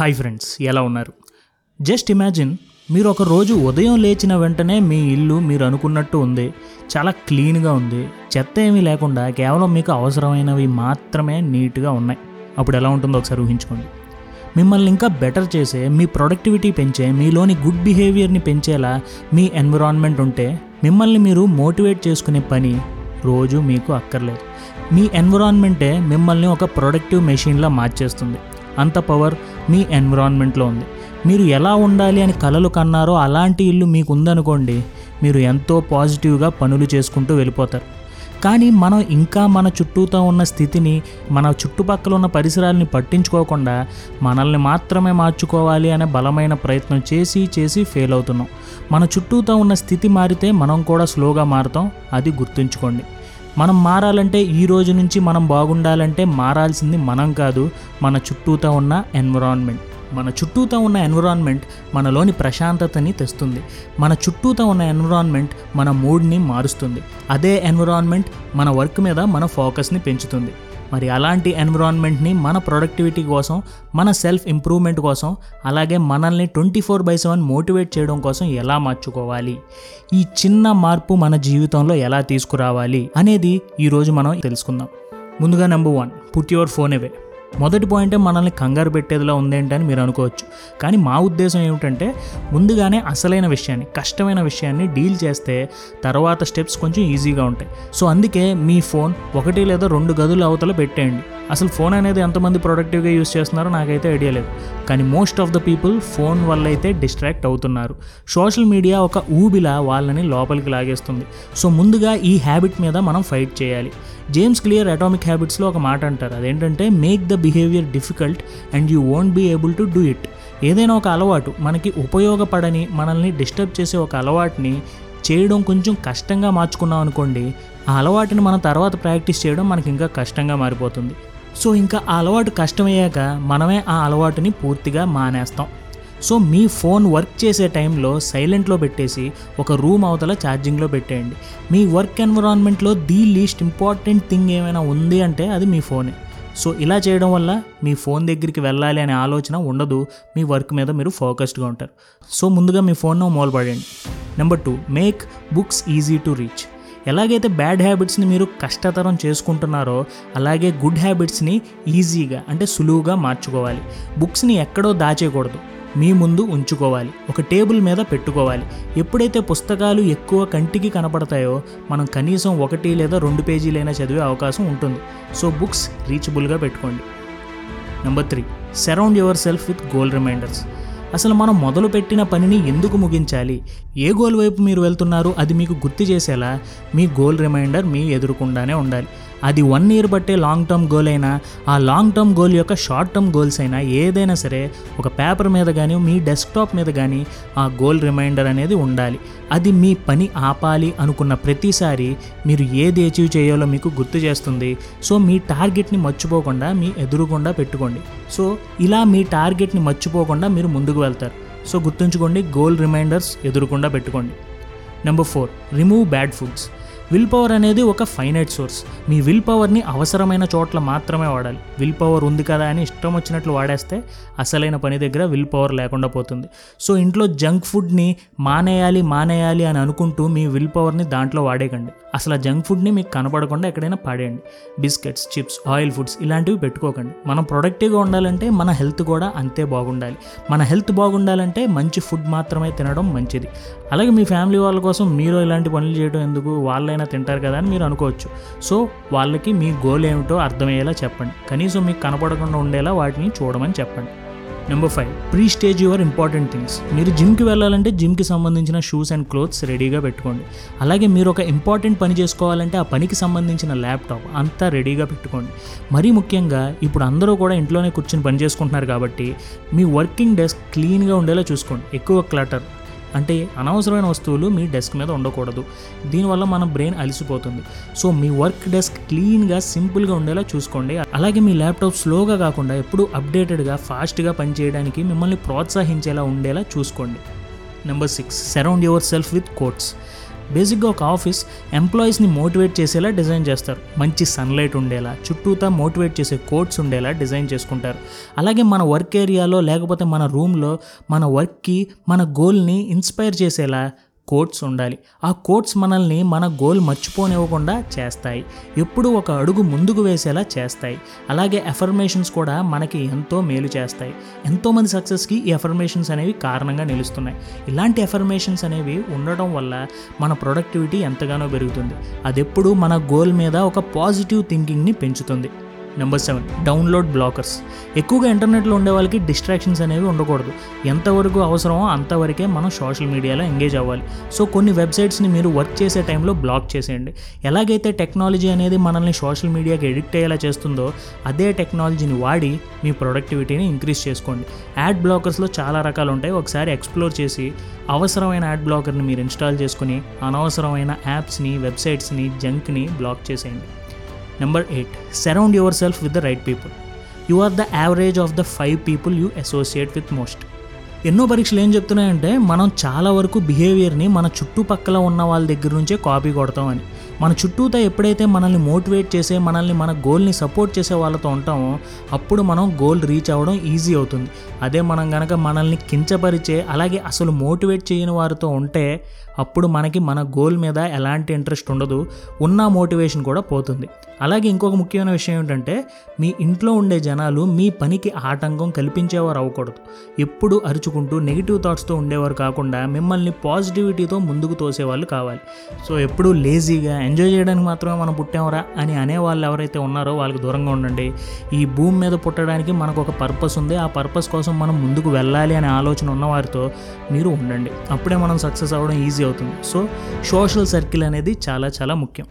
Hi friends ఎలా ఉన్నారు? Just imagine మీరు ఒక రోజు ఉదయం లేచిన వెంటనే మీ ఇల్లు మీరు అనుకున్నట్టు ఉంది. చాలా క్లీన్గా ఉంది. చెత్త ఏమీ లేకుండా కేవలం మీకు అవసరమైనవి మాత్రమే నీట్గా ఉన్నాయి. అప్పుడు ఎలా ఉంటుందో ఒకసారి ఊహించుకోండి. మిమ్మల్ని ఇంకా బెటర్ చేసే మీ ప్రొడక్టివిటీ పెంచే మీలోని గుడ్ బిహేవియర్ని పెంచేలా మీ ఎన్విరాన్మెంట్ ఉంటే మిమ్మల్ని మీరు మోటివేట్ చేసుకునే పని రోజు మీకు అక్కర్లేదు. మీ ఎన్విరాన్మెంటే మిమ్మల్ని ఒక ప్రొడక్టివ్ మెషిన్లా మార్చేస్తుంది. అంత పవర్ మీ ఎన్విరాన్మెంట్లో ఉంది. మీరు ఎలా ఉండాలి అని కలలు కన్నారో అలాంటి ఇల్లు మీకు ఉందనుకోండి మీరు ఎంతో పాజిటివ్గా పనులు చేసుకుంటూ వెళ్ళిపోతారు. కానీ మనం ఇంకా మన చుట్టూతో ఉన్న స్థితిని మన చుట్టుపక్కల ఉన్న పరిసరాలని పట్టించుకోకుండా మనల్ని మాత్రమే మార్చుకోవాలి అనే బలమైన ప్రయత్నం చేసి చేసి ఫెయిల్ అవుతున్నాం. మన చుట్టూతో ఉన్న స్థితి మారితే మనం కూడా స్లోగా మారుతాం అది గుర్తుంచుకోండి. మనం మారాలంటే ఈ రోజు నుంచి మనం బాగుండాలంటే మారాల్సింది మనం కాదు మన చుట్టూతో ఉన్న ఎన్విరాన్మెంట్. మన చుట్టూతో ఉన్న ఎన్విరాన్మెంట్ మనలోని ప్రశాంతతని తెస్తుంది. మన చుట్టూతో ఉన్న ఎన్విరాన్మెంట్ మన మూడ్ని మారుస్తుంది. అదే ఎన్విరాన్మెంట్ మన వర్క్ మీద మన ఫోకస్ని పెంచుతుంది. మరి అలాంటి ఎన్విరాన్మెంట్ని మన ప్రొడక్టివిటీ కోసం మన సెల్ఫ్ ఇంప్రూవ్మెంట్ కోసం అలాగే మనల్ని twenty four by seven motivate చేయడం కోసం ఎలా మార్చుకోవాలి? ఈ చిన్న మార్పు మన జీవితంలో ఎలా తీసుకురావాలి? అనేది ఈరోజు మనం తెలుసుకుందాం. ముందుగా number one put your phone away. మొదటి పాయింటే మనల్ని కంగారు పెట్టేదిలా ఉందేంటని మీరు అనుకోవచ్చు. కానీ మా ఉద్దేశం ఏమిటంటే ముందుగానే అసలైన విషయాన్ని కష్టమైన విషయాన్ని డీల్ చేస్తే తర్వాత స్టెప్స్ కొంచెం ఈజీగా ఉంటాయి. సో అందుకే మీ ఫోన్ ఒకటి లేదా రెండు గదుల అవతల పెట్టేయండి. అసలు ఫోన్ అనేది ఎంతమంది ప్రొడక్టివ్గా యూస్ చేస్తున్నారో నాకైతే ఐడియా లేదు. కానీ most of the people phone వల్ల అయితే డిస్ట్రాక్ట్ అవుతున్నారు. సోషల్ మీడియా ఒక ఊబిలా వాళ్ళని లోపలికి లాగేస్తుంది. సో ముందుగా ఈ హ్యాబిట్ మీద మనం ఫైట్ చేయాలి. జేమ్స్ క్లియర్ అటామిక్ హ్యాబిట్స్లో ఒక మాట అంటారు. అదేంటంటే make the behaviour difficult and you won't be able to do it. ఏదైనా ఒక అలవాటు మనకి ఉపయోగపడని మనల్ని డిస్టర్బ్ చేసే ఒక అలవాటుని చేయడం కొంచెం కష్టంగా మార్చుకున్నాం అనుకోండి ఆ అలవాటుని మనం తర్వాత ప్రాక్టీస్ చేయడం మనకి ఇంకా కష్టంగా మారిపోతుంది. సో ఇంకా ఆ అలవాటు కష్టమయ్యాక మనమే ఆ అలవాటుని పూర్తిగా మానేస్తాం. సో మీ ఫోన్ వర్క్ చేసే టైంలో సైలెంట్లో పెట్టేసి ఒక రూమ్ అవతల ఛార్జింగ్లో పెట్టేయండి. మీ వర్క్ ఎన్విరాన్మెంట్లో ది లీస్ట్ ఇంపార్టెంట్ థింగ్ ఏమైనా ఉంది అంటే అది మీ ఫోనే. సో ఇలా చేయడం వల్ల మీ ఫోన్ దగ్గరికి వెళ్ళాలి అనే ఆలోచన ఉండదు మీ వర్క్ మీద మీరు ఫోకస్డ్గా ఉంటారు. సో ముందుగా మీ ఫోన్ను మూలపడండి number two make books easy to reach. ఎలాగైతే బ్యాడ్ హ్యాబిట్స్ని మీరు కష్టతరం చేసుకుంటున్నారో అలాగే గుడ్ హ్యాబిట్స్ని ఈజీగా అంటే సులువుగా మార్చుకోవాలి. బుక్స్ని ఎక్కడో దాచేయకూడదు. మీ ముందు ఉంచుకోవాలి. ఒక టేబుల్ మీద పెట్టుకోవాలి. ఎప్పుడైతే పుస్తకాలు ఎక్కువ కంటికి కనపడతాయో మనం కనీసం ఒకటి లేదా రెండు పేజీలైనా చదివే అవకాశం ఉంటుంది. సో బుక్స్ రీచబుల్గా పెట్టుకోండి. Number three. Surround yourself with goal reminders. అసలు మనం మొదలుపెట్టిన పనిని ఎందుకు ముగించాలి? ఏ గోల్ వైపు మీరు వెళ్తున్నారు? అది మీకు గుర్తు చేసేలా మీ గోల్ రిమైండర్ మీ ఎదురుకుండానే ఉండాలి. అది వన్ ఇయర్ బట్టే లాంగ్ టర్మ్ గోల్ అయినా ఆ లాంగ్ టర్మ్ గోల్ యొక్క షార్ట్ టర్మ్ గోల్స్ అయినా ఏదైనా సరే ఒక పేపర్ మీద కానీ మీ డెస్క్టాప్ మీద కానీ ఆ గోల్ రిమైండర్ అనేది ఉండాలి. అది మీ పని ఆపాలి అనుకున్న ప్రతిసారి మీరు ఏది అచీవ్ చేయాలో మీకు గుర్తు చేస్తుంది. సో మీ టార్గెట్ని మర్చిపోకుండా మీ ఎదురుగుండా పెట్టుకోండి. సో ఇలా మీ టార్గెట్ని మర్చిపోకుండా మీరు ముందుకు వెళ్తారు. సో గుర్తుంచుకోండి గోల్ రిమైండర్స్ ఎదురుకుండా పెట్టుకోండి. Number four remove bad foods willpower అనేది ఒక ఫైనైట్ సోర్స్ మీ విల్ పవర్ని అవసరమైన చోట్ల మాత్రమే వాడాలి. విల్ పవర్ ఉంది కదా అని ఇష్టం వచ్చినట్లు వాడేస్తే అసలైన పని దగ్గర విల్ పవర్ లేకుండా పోతుంది. సో ఇంట్లో జంక్ ఫుడ్ని మానేయాలి మానేయాలి అని అనుకుంటూ మీ విల్ పవర్ని దాంట్లో వాడేయకండి. అసలు ఆ జంక్ ఫుడ్ని మీకు కనపడకుండా ఎక్కడైనా పాడేయండి. బిస్కెట్స్ చిప్స్ ఆయిల్ ఫుడ్స్ ఇలాంటివి పెట్టుకోకండి. మనం ప్రొడక్టివ్గా ఉండాలంటే మన హెల్త్ కూడా అంతే బాగుండాలి. మన హెల్త్ బాగుండాలంటే మంచి ఫుడ్ మాత్రమే తినడం మంచిది. అలాగే మీ ఫ్యామిలీ వాళ్ళ కోసం మీరు ఇలాంటి పనులు చేయడం ఎందుకు? వాళ్ళైనా తింటారు కదా అని మీరు అనుకోవచ్చు. సో వాళ్ళకి మీ గోల్ ఏమిటో అర్థమయ్యేలా చెప్పండి. కనీసం మీకు కనపడకుండా ఉండేలా వాటిని చూడమని చెప్పండి. Number five pre stage your important things మీరు జిమ్కి వెళ్ళాలంటే జిమ్కి సంబంధించిన షూస్ అండ్ క్లోత్స్ రెడీగా పెట్టుకోండి. అలాగే మీరు ఒక ఇంపార్టెంట్ పని చేసుకోవాలంటే ఆ పనికి సంబంధించిన ల్యాప్టాప్ అంతా రెడీగా పెట్టుకోండి. మరీ ముఖ్యంగా ఇప్పుడు అందరూ కూడా ఇంట్లోనే కూర్చొని పని చేసుకుంటున్నారు కాబట్టి మీ వర్కింగ్ డెస్క్ క్లీన్గా ఉండేలా చూసుకోండి. ఎక్కువ క్లటర్ అంటే అనవసరమైన వస్తువులు మీ డెస్క్ మీద ఉండకూడదు. దీనివల్ల మన బ్రెయిన్ అలసిపోతుంది. సో మీ వర్క్ డెస్క్ క్లీన్గా సింపుల్గా ఉండేలా చూసుకోండి. అలాగే మీ ల్యాప్టాప్ స్లోగా కాకుండా ఎప్పుడు అప్డేటెడ్గా ఫాస్ట్గా పనిచేయడానికి మిమ్మల్ని ప్రోత్సహించేలా ఉండేలా చూసుకోండి. Number six surround yourself with quotes. బేసిక్గా ఒక ఆఫీస్ ఎంప్లాయీస్ని మోటివేట్ చేసేలా డిజైన్ చేస్తారు. మంచి సన్లైట్ ఉండేలా చుట్టూతా మోటివేట్ చేసే కోట్స్ ఉండేలా డిజైన్ చేసుకుంటారు. అలాగే మన వర్క్ ఏరియాలో లేకపోతే మన రూమ్లో మన వర్క్కి మన గోల్ని ఇన్స్పైర్ చేసేలా కోట్స్ ఉండాలి. ఆ కోట్స్ మనల్ని మన గోల్ మర్చిపోనివ్వకుండా చేస్తాయి. ఎప్పుడూ ఒక అడుగు ముందుకు వేసేలా చేస్తాయి. అలాగే ఎఫర్మేషన్స్ కూడా మనకి ఎంతో మేలు చేస్తాయి. ఎంతోమంది సక్సెస్కి ఈ ఎఫర్మేషన్స్ అనేవి కారణంగా నిలుస్తున్నాయి. ఇలాంటి ఎఫర్మేషన్స్ అనేవి ఉండడం వల్ల మన ప్రొడక్టివిటీ ఎంతగానో పెరుగుతుంది. అది ఎప్పుడు మన గోల్ మీద ఒక పాజిటివ్ థింకింగ్ని పెంచుతుంది. Number seven download blockers. ఎక్కువగా ఇంటర్నెట్లో ఉండే వాళ్ళకి డిస్ట్రాక్షన్స్ అనేవి ఉండకూడదు. ఎంతవరకు అవసరమో అంతవరకే మనం సోషల్ మీడియాలో ఎంగేజ్ అవ్వాలి. సో కొన్ని వెబ్సైట్స్ని మీరు వర్క్ చేసే టైంలో బ్లాక్ చేసేయండి. ఎలాగైతే టెక్నాలజీ అనేది మనల్ని సోషల్ మీడియాకి ఎడిక్ట్ అయ్యేలా చేస్తుందో అదే టెక్నాలజీని వాడి మీ ప్రొడక్టివిటీని ఇంక్రీజ్ చేసుకోండి. యాడ్ బ్లాకర్స్లో చాలా రకాలు ఉంటాయి. ఒకసారి ఎక్స్ప్లోర్ చేసి అవసరమైన యాడ్ బ్లాకర్ని మీరు ఇన్స్టాల్ చేసుకుని అనవసరమైన యాప్స్ని వెబ్సైట్స్ని జంక్ని బ్లాక్ చేసేయండి. Number eight surround yourself with the right people you are the average of the five people you associate with most ఎన్నో పరీక్షలు ఏం చెప్తున్నాయంటే మనం చాలా వరకు బిహేవియర్ని మన చుట్టుపక్కల ఉన్న వాళ్ళ దగ్గర నుంచే కాపీ కొడతామని. మన చుట్టూతో ఎప్పుడైతే మనల్ని మోటివేట్ చేసే మనల్ని మన గోల్ని సపోర్ట్ చేసే వాళ్ళతో ఉంటామో అప్పుడు మనం గోల్ రీచ్ అవ్వడం ఈజీ అవుతుంది. అదే మనం కనుక మనల్ని కించపరిచే అలాగే అసలు మోటివేట్ చేయని వారితో ఉంటే అప్పుడు మనకి మన గోల్ మీద ఎలాంటి ఇంట్రెస్ట్ ఉండదు ఉన్న మోటివేషన్ కూడా పోతుంది. అలాగే ఇంకొక ముఖ్యమైన విషయం ఏంటంటే మీ ఇంట్లో ఉండే జనాలు మీ పనికి ఆటంకం కల్పించేవారు అవ్వకూడదు. ఎప్పుడు అరుచుకుంటూ నెగిటివ్ థాట్స్తో ఉండేవారు కాకుండా మిమ్మల్ని పాజిటివిటీతో ముందుకు తోసేవాళ్ళు కావాలి. సో ఎప్పుడు లేజీగా ఎంజాయ్ చేయడానికి మాత్రమే మనం పుట్టామరా అని అనే వాళ్ళు ఎవరైతే ఉన్నారో వాళ్ళకి దూరంగా ఉండండి. ఈ భూమి మీద పుట్టడానికి మనకు ఒక పర్పస్ ఉంది. ఆ పర్పస్ కోసం మనం ముందుకు వెళ్ళాలి అనే ఆలోచన ఉన్నవారితో మీరు ఉండండి. అప్పుడే మనం సక్సెస్ అవ్వడం ఈజీ అవుతుంది. సో సోషల్ సర్కిల్ అనేది చాలా చాలా ముఖ్యం.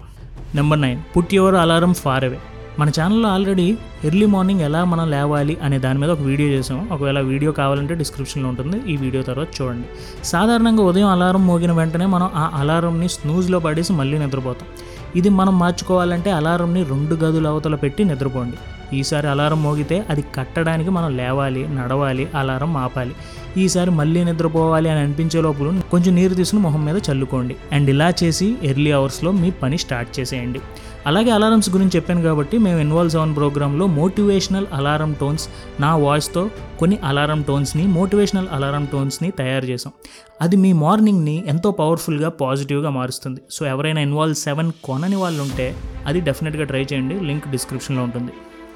Number nine put your alarm far away మన ఛానల్లో ఆల్రెడీ ఎర్లీ మార్నింగ్ ఎలా మనం లేవాలి అనే దాని మీద ఒక వీడియో చేసాము. ఒకవేళ వీడియో కావాలంటే డిస్క్రిప్షన్లో ఉంటుంది. ఈ వీడియో తర్వాత చూడండి. సాధారణంగా ఉదయం అలారం మోగిన వెంటనే మనం ఆ అలారంని స్నూజ్లో పడేసి మళ్ళీ నిద్రపోతాం. ఇది మనం మార్చుకోవాలంటే అలారంని రెండు గదుల అవతల పెట్టి నిద్రపోండి. ఈసారి అలారం మోగితే అది కట్టడానికి మనం లేవాలి నడవాలి అలారం ఆపాలి. ఈసారి మళ్ళీ నిద్రపోవాలి అని అనిపించే లోపల కొంచెం నీరు తీసుకుని మొహం మీద చల్లుకోండి. అండ్ ఇలా చేసి ఎర్లీ అవర్స్లో మీ పని స్టార్ట్ చేసేయండి. అలాగే అలారమ్స్ గురించి చెప్పాను కాబట్టి మేము ఇన్వాల్వ్ సెవెన్ ప్రోగ్రాంలో మోటివేషనల్ అలారం టోన్స్ నా వాయిస్తో కొన్ని అలారం టోన్స్ని మోటివేషనల్ అలారం టోన్స్ని తయారు చేసాం అది మీ మార్నింగ్ని ఎంతో పవర్ఫుల్గా పాజిటివ్గా మారుస్తుంది. సో ఎవరైనా ఇన్వాల్వ్ సెవెన్ కొనని వాళ్ళు ఉంటే అది డెఫినెట్గా ట్రై చేయండి. లింక్ డిస్క్రిప్షన్లో ఉంటుంది.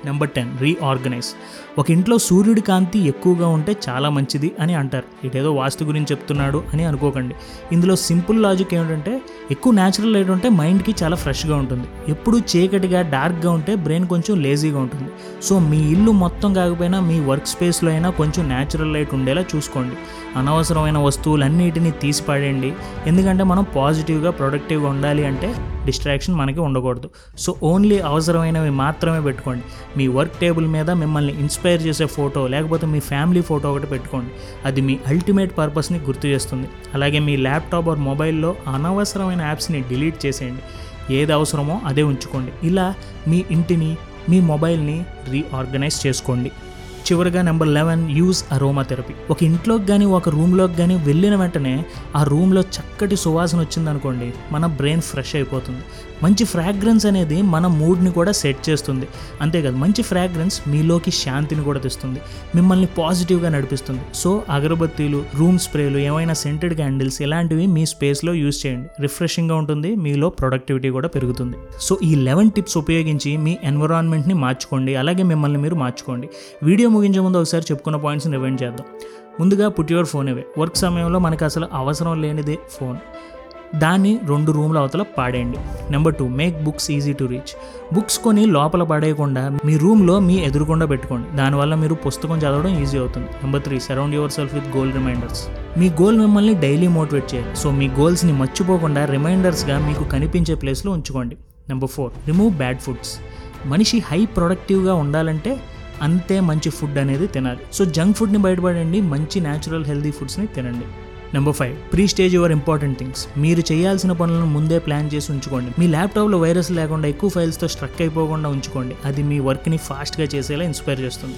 నెంబర్ టెన్ రీఆర్గనైజ్ ఒక ఇంట్లో సూర్యుడి కాంతి ఎక్కువగా ఉంటే చాలా మంచిది అని అంటారు. ఇదేదో వాస్తు గురించి చెప్తున్నాడు అని అనుకోకండి. ఇందులో సింపుల్ లాజిక్ ఏమిటంటే ఎక్కువ న్యాచురల్ లైట్ ఉంటే మైండ్కి చాలా ఫ్రెష్గా ఉంటుంది. ఎప్పుడు చీకటిగా డార్క్గా ఉంటే బ్రెయిన్ కొంచెం లేజీగా ఉంటుంది. సో మీ ఇల్లు మొత్తం కాకపోయినా మీ వర్క్ స్పేస్లో అయినా కొంచెం న్యాచురల్ లైట్ ఉండేలా చూసుకోండి. అనవసరమైన వస్తువులన్నిటినీ తీసి పడేయండి. ఎందుకంటే మనం పాజిటివ్గా ప్రొడక్టివ్గా ఉండాలి అంటే డిస్ట్రాక్షన్ మనకి ఉండకూడదు. సో ఓన్లీ అవసరమైనవి మాత్రమే పెట్టుకోండి. మీ వర్క్ టేబుల్ మీద మిమ్మల్ని ఇన్స్పైర్ చేసే ఫోటో లేకపోతే మీ ఫ్యామిలీ ఫోటో ఒకటి పెట్టుకోండి. అది మీ అల్టిమేట్ పర్పస్ని గుర్తు చేస్తుంది. అలాగే మీ ల్యాప్టాప్ ఆర్ మొబైల్లో అనవసరమైన యాప్స్ని డిలీట్ చేసేయండి. ఏది అవసరమో అదే ఉంచుకోండి. ఇలా మీ ఇంటిని మీ మొబైల్ని రీఆర్గనైజ్ చేసుకోండి. చివరిగా number eleven use aromatherapy ఒక ఇంట్లోకి కానీ ఒక రూమ్లోకి కానీ వెళ్ళిన వెంటనే ఆ రూమ్లో చక్కటి సువాసన వచ్చిందనుకోండి మన బ్రెయిన్ ఫ్రెష్ అయిపోతుంది. మంచి ఫ్రాగ్రెన్స్ అనేది మన మూడ్ని కూడా సెట్ చేస్తుంది. అంతేకాదు మంచి ఫ్రాగ్రెన్స్ మీలోకి శాంతిని కూడా తెస్తుంది. మిమ్మల్ని పాజిటివ్గా నడిపిస్తుంది. సో అగరబత్తీలు రూమ్ స్ప్రేలు ఏమైనా సెంటెడ్ క్యాండిల్స్ ఇలాంటివి మీ స్పేస్లో యూజ్ చేయండి. రిఫ్రెషింగ్గా ఉంటుంది మీలో ప్రొడక్టివిటీ కూడా పెరుగుతుంది. సో ఈ లెవెన్ టిప్స్ ఉపయోగించి మీ ఎన్విరాన్మెంట్ని మార్చుకోండి అలాగే మిమ్మల్ని మీరు మార్చుకోండి. వీడియో ముగించే ముందు ఒకసారి చెప్పుకున్న పాయింట్స్ని రివైండ్ చేద్దాం. ముందుగా put your phone away. Work సమయంలో మనకు అసలు అవసరం లేనిదే ఫోన్. దాన్ని రెండు రూమ్ల అవతల పాడేయండి. Number two make books easy to reach books కొని లోపల పడేయకుండా మీ రూమ్లో మీ ఎదురుకుండా పెట్టుకోండి. దానివల్ల మీరు పుస్తకం చదవడం ఈజీ అవుతుంది. Number three surround yourself with goal reminders me goal మిమ్మల్ని డైలీ మోటివేట్ చేయాలి. సో మీ గోల్స్ని మర్చిపోకుండా రిమైండర్స్గా మీకు కనిపించే ప్లేస్లో ఉంచుకోండి. Number four remove bad foods మనిషి హై ప్రొడక్టివ్గా ఉండాలంటే అంతే మంచి ఫుడ్ అనేది తినాలి. సో జంక్ ఫుడ్ని బయటపడండి మంచి న్యాచురల్ హెల్దీ ఫుడ్స్ని తినండి. Number five pre stage your important things మీరు చేయాల్సిన పనులను ముందే ప్లాన్ చేసి ఉంచుకోండి. మీ ల్యాప్టాప్లో వైరస్ లేకుండా ఎక్కువ ఫైల్స్తో స్ట్రక్ అయిపోకుండా ఉంచుకోండి. అది మీ వర్క్ని ఫాస్ట్గా చేసేలా ఇన్స్పైర్ చేస్తుంది.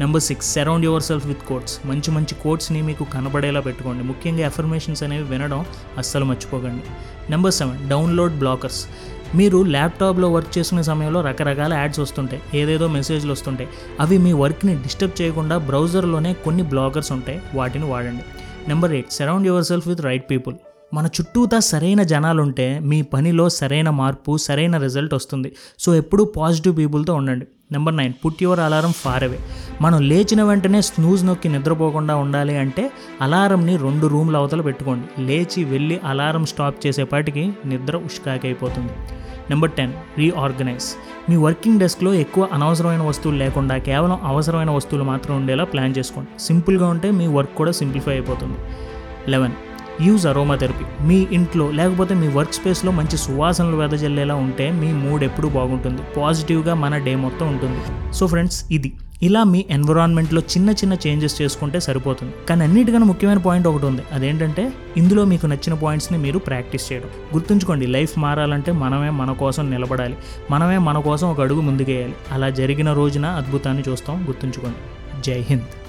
Number six surround yourself with quotes మంచి మంచి కోట్స్ని మీకు కనబడేలా పెట్టుకోండి. ముఖ్యంగా ఎఫర్మేషన్స్ అనేవి వినడం అస్సలు మర్చిపోకండి. నెంబర్ సెవెన్ డౌన్లోడ్ బ్లాకర్స్ మీరు ల్యాప్టాప్లో వర్క్ చేసుకునే సమయంలో రకరకాల యాడ్స్ వస్తుంటాయి ఏదేదో మెసేజ్లు వస్తుంటాయి. అవి మీ వర్క్ని డిస్టర్బ్ చేయకుండా బ్రౌజర్లోనే కొన్ని బ్లాగర్స్ ఉంటాయి వాటిని వాడండి. Number eight surround yourself with right people. మన చుట్టూతా సరైన జనాలుంటే మీ పనిలో సరైన మార్పు సరైన రిజల్ట్ వస్తుంది. సో ఎప్పుడూ పాజిటివ్ పీపుల్తో ఉండండి. Number nine put your alarm far away మనం లేచిన వెంటనే స్నూజ్ నొక్కి నిద్రపోకుండా ఉండాలి అంటే అలారంని రెండు రూమ్ల అవతల పెట్టుకోండి. లేచి వెళ్ళి అలారం స్టాప్ చేసేపాటికి నిద్ర ఉష్కాకైపోతుంది. నెంబర్ టెన్ రీఆర్గనైజ్ మీ వర్కింగ్ డెస్క్లో ఎక్కువ అనవసరమైన వస్తువులు లేకుండా కేవలం అవసరమైన వస్తువులు మాత్రం ఉండేలా ప్లాన్ చేసుకోండి. సింపుల్గా ఉంటే మీ వర్క్ కూడా సింప్లిఫై అయిపోతుంది. లెవెన్ యూజ్ అరోమా థెరపీ మీ ఇంట్లో లేకపోతే మీ వర్క్ స్పేస్లో మంచి సువాసనలు వెదజల్లేలా ఉంటే మీ మూడ్ ఎప్పుడూ బాగుంటుంది. పాజిటివ్గా మన డే మొత్తం ఉంటుంది. సో ఫ్రెండ్స్ ఇది. ఇలా మీ ఎన్విరాన్మెంట్లో చిన్న చిన్న చేంజెస్ చేసుకుంటే సరిపోతుంది. కానీ అన్నిటికన్నా ముఖ్యమైన పాయింట్ ఒకటి ఉంది. అదేంటంటే ఇందులో మీకు నచ్చిన పాయింట్స్ని మీరు ప్రాక్టీస్ చేయడం. గుర్తుంచుకోండి లైఫ్ మారాలంటే మనమే మన కోసం నిలబడాలి. మనమే మన కోసం ఒక అడుగు ముందుకేయాలి. అలా జరిగిన రోజున అద్భుతాన్ని చూస్తాం. గుర్తుంచుకోండి. జై హింద్.